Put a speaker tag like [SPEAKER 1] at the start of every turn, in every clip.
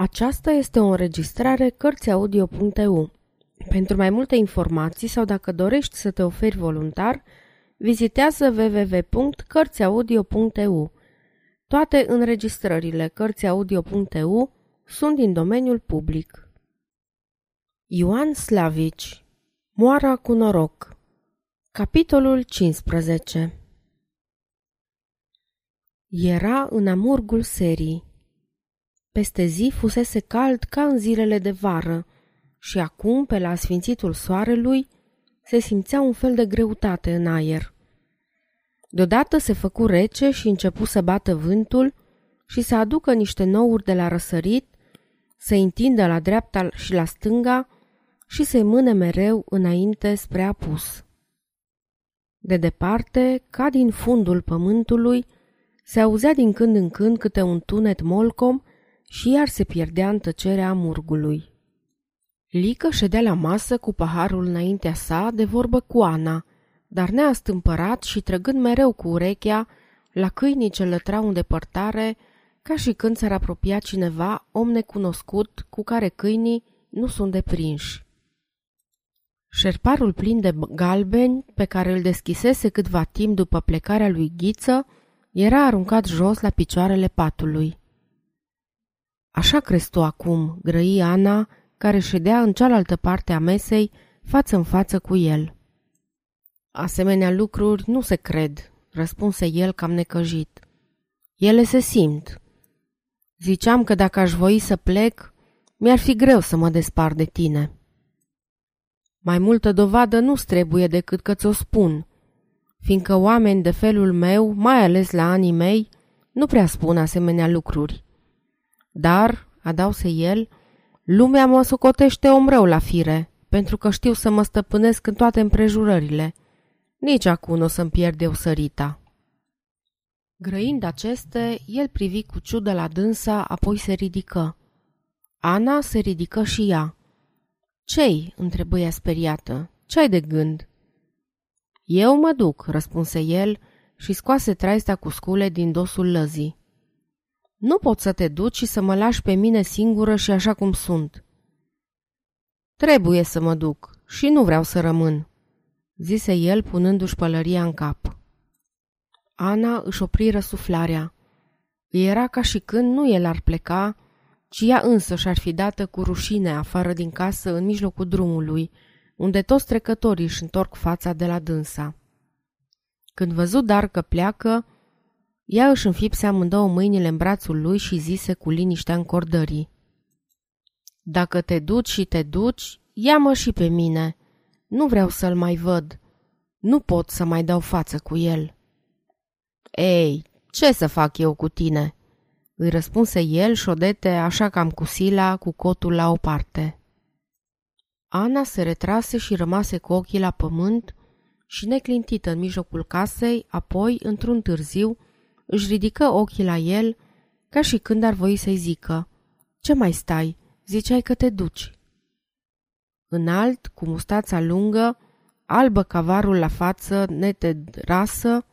[SPEAKER 1] Aceasta este o înregistrare Cărțiaudio.eu. Pentru mai multe informații sau dacă dorești să te oferi voluntar, vizitează www.cărțiaudio.eu. Toate înregistrările Cărțiaudio.eu sunt din domeniul public. Ioan Slavici Moara cu noroc Capitolul 15 Era în amurgul serii. Peste zi fusese cald ca în zilele de vară și acum, pe la sfințitul soarelui, se simțea un fel de greutate în aer. Deodată se făcu rece și începu să bată vântul și să aducă niște nouri de la răsărit, să întindă la dreapta și la stânga și să-i mâne mereu înainte spre apus. De departe, ca din fundul pământului, se auzea din când în când câte un tunet molcom și iar se pierdea în tăcerea murgului. Lică ședea la masă cu paharul înaintea sa de vorbă cu Ana, dar neastâmpărat și trăgând mereu cu urechea la câinii ce lătrau în depărtare, ca și când s-ar apropia cineva, om necunoscut, cu care câinii nu sunt deprinși. Șerparul plin de galbeni, pe care îl deschisese câtva timp după plecarea lui Ghiță, era aruncat jos la picioarele patului. Așa crezi tu acum, grăi Ana, care ședea în cealaltă parte a mesei, față în față cu el. Asemenea lucruri nu se cred, răspunse el cam necăjit. Ele se simt. Ziceam că dacă aș voi să plec, mi-ar fi greu să mă despar de tine. Mai multă dovadă nu trebuie decât că ți-o spun, fiindcă oameni de felul meu, mai ales la anii mei, nu prea spun asemenea lucruri. Dar, adause el, lumea mă socotește om rău la fire, pentru că știu să mă stăpânesc în toate împrejurările. Nici acum nu o să-mi pierd eu sărita. Grăind aceste, el privi cu ciudă la dânsa, apoi se ridică. Ana se ridică și ea. Ce-i?" întrebă ea speriată. Ce-ai de gând?" Eu mă duc," răspunse el și scoase traista cu scule din dosul lăzii. Nu pot să te duci și să mă lași pe mine singură și așa cum sunt. Trebuie să mă duc și nu vreau să rămân, zise el punându-și pălăria în cap. Ana își opri răsuflarea. Era ca și când nu el ar pleca, ci ea însă și-ar fi dată cu rușine afară din casă în mijlocul drumului, unde toți trecătorii își întorc fața de la dânsa. Când văzut dar că pleacă, ea își înfipse amândouă mâinile în brațul lui și zise cu liniștea încordării. Dacă te duci și te duci, ia-mă și pe mine. Nu vreau să-l mai văd. Nu pot să mai dau față cu el. Ei, ce să fac eu cu tine?" îi răspunse el șodete așa cam cu sila, cu cotul la o parte. Ana se retrase și rămase cu ochii la pământ și neclintită în mijlocul casei, apoi, într-un târziu, își ridică ochii la el, ca și când ar voi să-i zică, Ce mai stai? Ziceai că te duci." Înalt, cu mustața lungă, albă cavarul la față, nete rasă,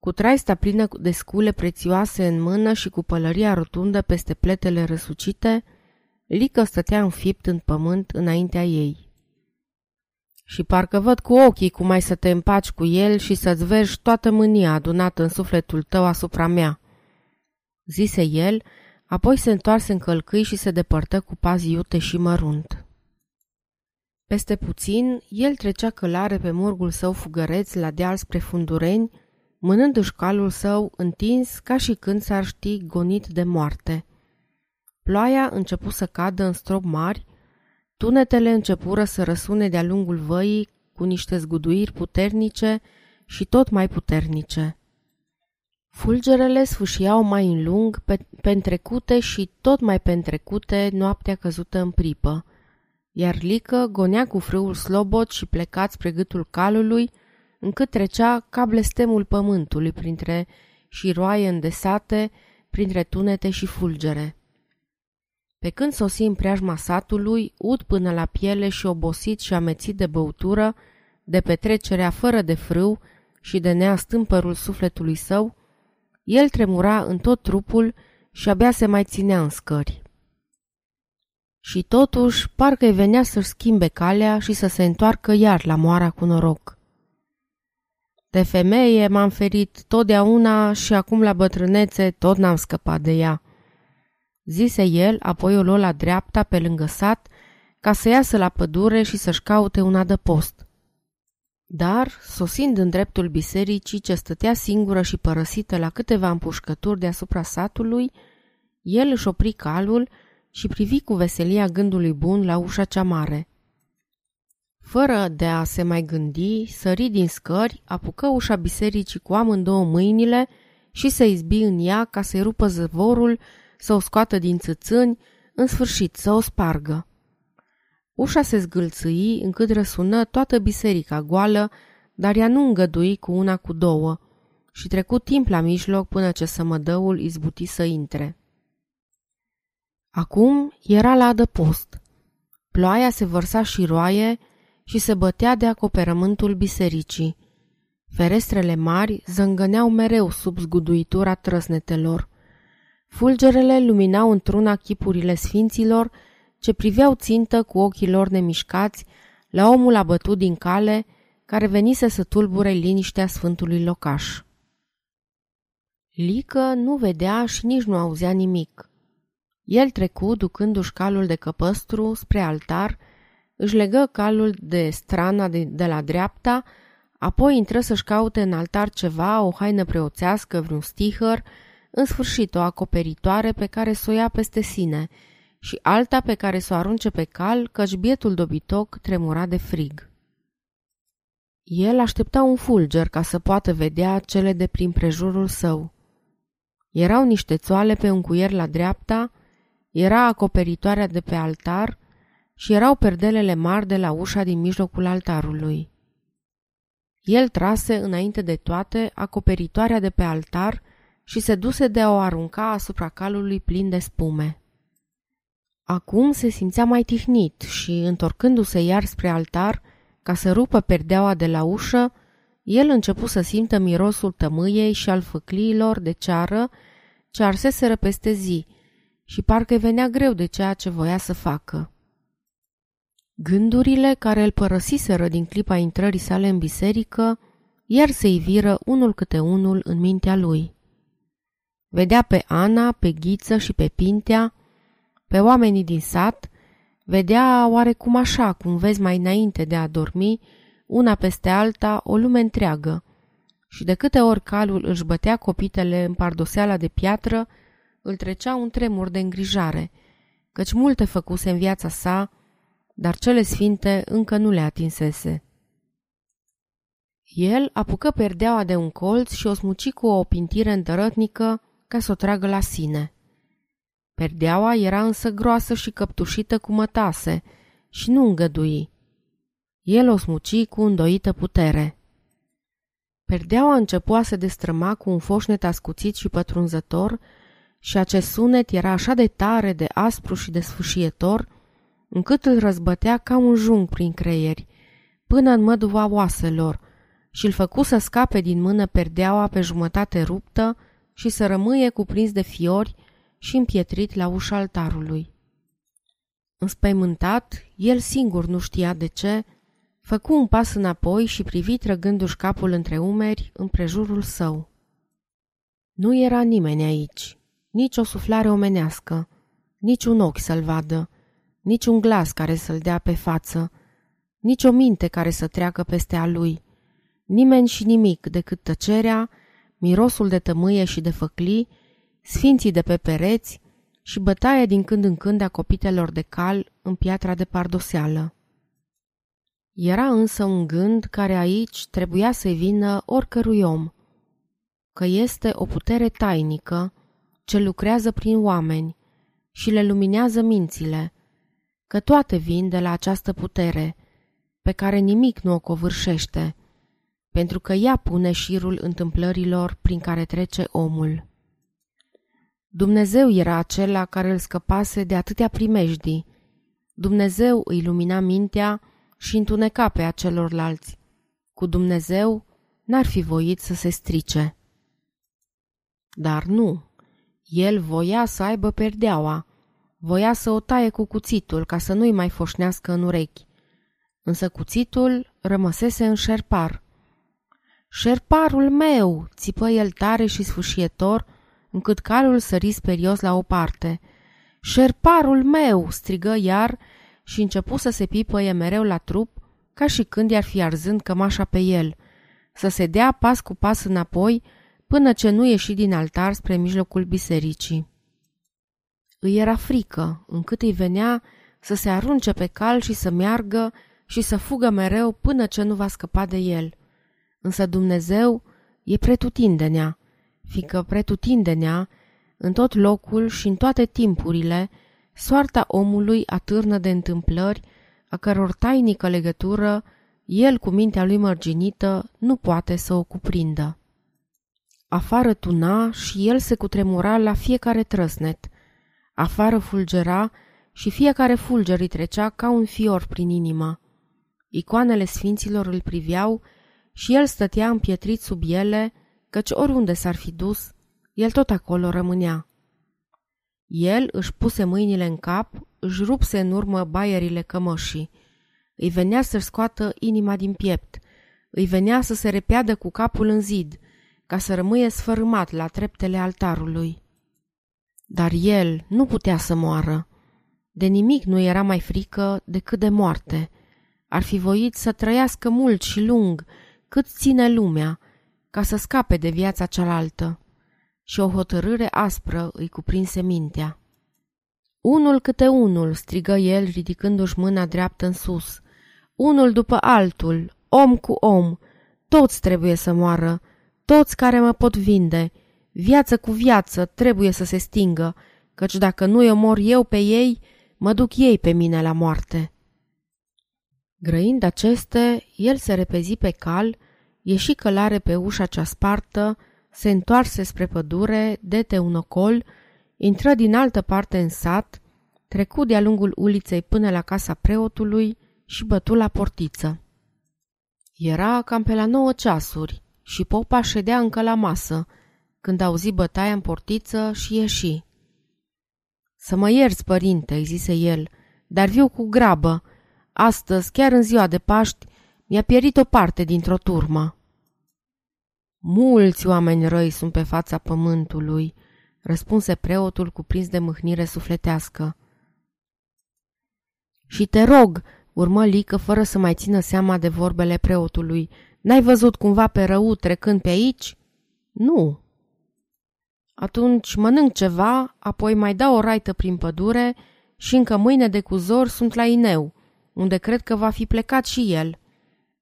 [SPEAKER 1] cu traista plină de scule prețioase în mână și cu pălăria rotundă peste pletele răsucite, Lică stătea înfipt în pământ înaintea ei și parcă văd cu ochii cum ai să te împaci cu el și să-ți vergi toată mânia adunată în sufletul tău asupra mea. Zise el, apoi se întoarse în călcâi și se depărtă cu pas iute și mărunt. Peste puțin, el trecea călare pe murgul său fugăreț la deal spre fundureni, mânându-și calul său întins ca și când s-ar ști gonit de moarte. Ploaia începu să cadă în strop mari, Tunetele începură să răsune de-a lungul văii cu niște zguduiri puternice și tot mai puternice. Fulgerele sfâșiau mai în lung, pe, pentrecute și tot mai pentrecute noaptea căzută în pripă, iar Lică gonea cu frâul slobot și plecat spre gâtul calului, încât trecea ca blestemul pământului printre șiroaie îndesate, printre tunete și fulgere. Pe când sosi în preajma satului, ud până la piele și obosit și amețit de băutură, de petrecerea fără de frâu și de neastâmpărul sufletului său, el tremura în tot trupul și abia se mai ținea în scări. Și totuși, parcă-i venea să-și schimbe calea și să se întoarcă iar la moara cu noroc. De femeie m-am ferit totdeauna și acum la bătrânețe tot n-am scăpat de ea. Zise el, apoi o luă la dreapta pe lângă sat ca să iasă la pădure și să-și caute un adăpost. Dar, sosind în dreptul bisericii ce stătea singură și părăsită la câteva împușcături deasupra satului, el își opri calul și privi cu veselia gândului bun la ușa cea mare. Fără de a se mai gândi, sări din scări, apucă ușa bisericii cu amândouă mâinile și se izbi în ea ca să-i rupă zăvorul, să o scoată din țățâni, în sfârșit să o spargă. Ușa se zgâlțâi încât răsună toată biserica goală, dar ea nu îngădui cu una cu două și trecut timp la mijloc până ce sămădăul izbuti să intre. Acum era la adăpost. Ploaia se vărsa și roaie și se bătea de acoperământul bisericii. Ferestrele mari zângăneau mereu sub zguduitura trăsnetelor. Fulgerele luminau într-una chipurile sfinților ce priveau țintă cu ochii lor nemișcați la omul abătut din cale care venise să tulbure liniștea sfântului locaș. Lică nu vedea și nici nu auzea nimic. El trecu ducându-și calul de căpăstru spre altar, își legă calul de strana de, de la dreapta, apoi intră să-și caute în altar ceva, o haină preoțească, vreun stihăr, în sfârșit o acoperitoare pe care să o ia peste sine – și alta pe care să o arunce pe cal, căci bietul dobitoc tremura de frig. El aștepta un fulger ca să poată vedea cele de prin prejurul său. Erau niște țoale pe un cuier la dreapta, era acoperitoarea de pe altar și erau perdelele mari de la ușa din mijlocul altarului. El trase înainte de toate acoperitoarea de pe altar și se duse de a o arunca asupra calului plin de spume. Acum se simțea mai tihnit și, întorcându-se iar spre altar, ca să rupă perdeaua de la ușă, el începu să simtă mirosul tămâiei și al făcliilor de ceară ce arseseră peste zi și parcă venea greu de ceea ce voia să facă. Gândurile care îl părăsiseră din clipa intrării sale în biserică, iar se iviră unul câte unul în mintea lui. Vedea pe Ana, pe Ghiță și pe Pintea, pe oamenii din sat, vedea oarecum așa, cum vezi mai înainte de a dormi, una peste alta, o lume întreagă. Și de câte ori calul își bătea copitele în pardoseala de piatră, îl trecea un tremur de îngrijare, căci multe făcuse în viața sa, dar cele sfinte încă nu le atinsese. El apucă perdeaua de un colț și o smuci cu o pintire îndărătnică ca să o tragă la sine. Perdeaua era însă groasă și căptușită cu mătase și nu îngădui. El o smuci cu îndoită putere. Perdeaua începu a se destrăma cu un foșnet ascuțit și pătrunzător și acest sunet era așa de tare, de aspru și de sfâșietor, încât îl răzbătea ca un jung prin creieri, până în măduva oaselor, și îl făcu să scape din mână perdeaua pe jumătate ruptă și să rămâie cuprins de fiori și împietrit la ușa altarului. Înspăimântat, el singur nu știa de ce, făcu un pas înapoi și privi trăgându-și capul între umeri în prejurul său. Nu era nimeni aici, nici o suflare omenească, nici un ochi să-l vadă, nici un glas care să-l dea pe față, nici o minte care să treacă peste a lui, nimeni și nimic decât tăcerea, mirosul de tămâie și de făclii sfinții de pe pereți și bătaie din când în când a copitelor de cal în piatra de pardoseală. Era însă un gând care aici trebuia să-i vină oricărui om, că este o putere tainică ce lucrează prin oameni și le luminează mințile, că toate vin de la această putere, pe care nimic nu o covârșește, pentru că ea pune șirul întâmplărilor prin care trece omul. Dumnezeu era acela care îl scăpase de atâtea primejdii. Dumnezeu îi lumina mintea și întuneca pe acelorlalți. Cu Dumnezeu n-ar fi voit să se strice. Dar nu. El voia să aibă perdeaua, voia să o taie cu cuțitul ca să nu-i mai foșnească în urechi. Însă cuțitul rămăsese în șerpar. Șerparul meu!" țipă el tare și sfâșietor, încât calul sări sperios la o parte. Șerparul meu!" strigă iar și începu să se pipăie mereu la trup, ca și când i-ar fi arzând cămașa pe el, să se dea pas cu pas înapoi, până ce nu ieși din altar spre mijlocul bisericii. Îi era frică, încât îi venea să se arunce pe cal și să meargă și să fugă mereu până ce nu va scăpa de el. Însă Dumnezeu e pretutindenea, fiindcă pretutindenea, în tot locul și în toate timpurile, soarta omului atârnă de întâmplări a căror tainică legătură el cu mintea lui mărginită nu poate să o cuprindă. Afară tuna și el se cutremura la fiecare trăsnet. Afară fulgera și fiecare fulger îi trecea ca un fior prin inimă. Icoanele sfinților îl priveau și el stătea împietrit sub ele, căci oriunde s-ar fi dus, el tot acolo rămânea. El își puse mâinile în cap, își rupse în urmă baierile cămășii. Îi venea să-și scoată inima din piept, îi venea să se repeadă cu capul în zid, ca să rămâie sfărâmat la treptele altarului. Dar el nu putea să moară. De nimic nu era mai frică decât de moarte. Ar fi voit să trăiască mult și lung, cât ține lumea, ca să scape de viața cealaltă. Și o hotărâre aspră îi cuprinse mintea. Unul câte unul, strigă el ridicându-și mâna dreaptă în sus. Unul după altul, om cu om, toți trebuie să moară, toți care mă pot vinde, viață cu viață trebuie să se stingă, căci dacă nu i omor eu pe ei, mă duc ei pe mine la moarte. Grăind aceste, el se repezi pe cal, ieși călare pe ușa cea spartă, se întoarse spre pădure, dete un ocol, intră din altă parte în sat, trecu de-a lungul uliței până la casa preotului și bătu la portiță. Era cam pe la nouă ceasuri și popa ședea încă la masă, când auzi bătaia în portiță și ieși. Să mă ierți, părinte," îi zise el, dar viu cu grabă. Astăzi, chiar în ziua de Paști, mi-a pierit o parte dintr-o turmă." Mulți oameni răi sunt pe fața pământului," răspunse preotul cuprins de mâhnire sufletească. Și te rog, urmă Lică fără să mai țină seama de vorbele preotului, n-ai văzut cumva pe rău trecând pe aici? Nu. Atunci mănânc ceva, apoi mai dau o raită prin pădure și încă mâine de cuzor sunt la Ineu, unde cred că va fi plecat și el.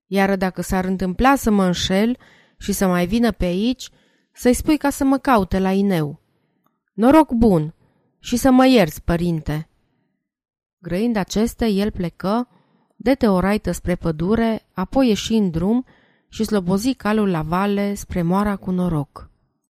[SPEAKER 1] Iar dacă s-ar întâmpla să mă înșel și să mai vină pe aici, să-i spui ca să mă caute la Ineu. Noroc bun și să mă ierți, părinte. Grăind aceste, el plecă, dete o raită spre pădure, apoi ieși în drum și slobozi calul la vale spre moara cu noroc.